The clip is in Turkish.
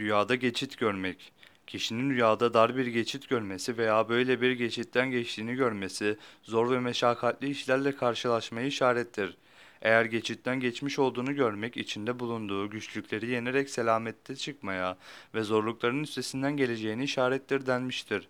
Rüyada geçit görmek. Kişinin rüyada dar bir geçit görmesi veya böyle bir geçitten geçtiğini görmesi, zor ve meşakkatli işlerle karşılaşmayı işarettir. Eğer geçitten geçmiş olduğunu görmek, içinde bulunduğu güçlükleri yenerek selamette çıkmaya ve zorlukların üstesinden geleceğini işarettir denmiştir.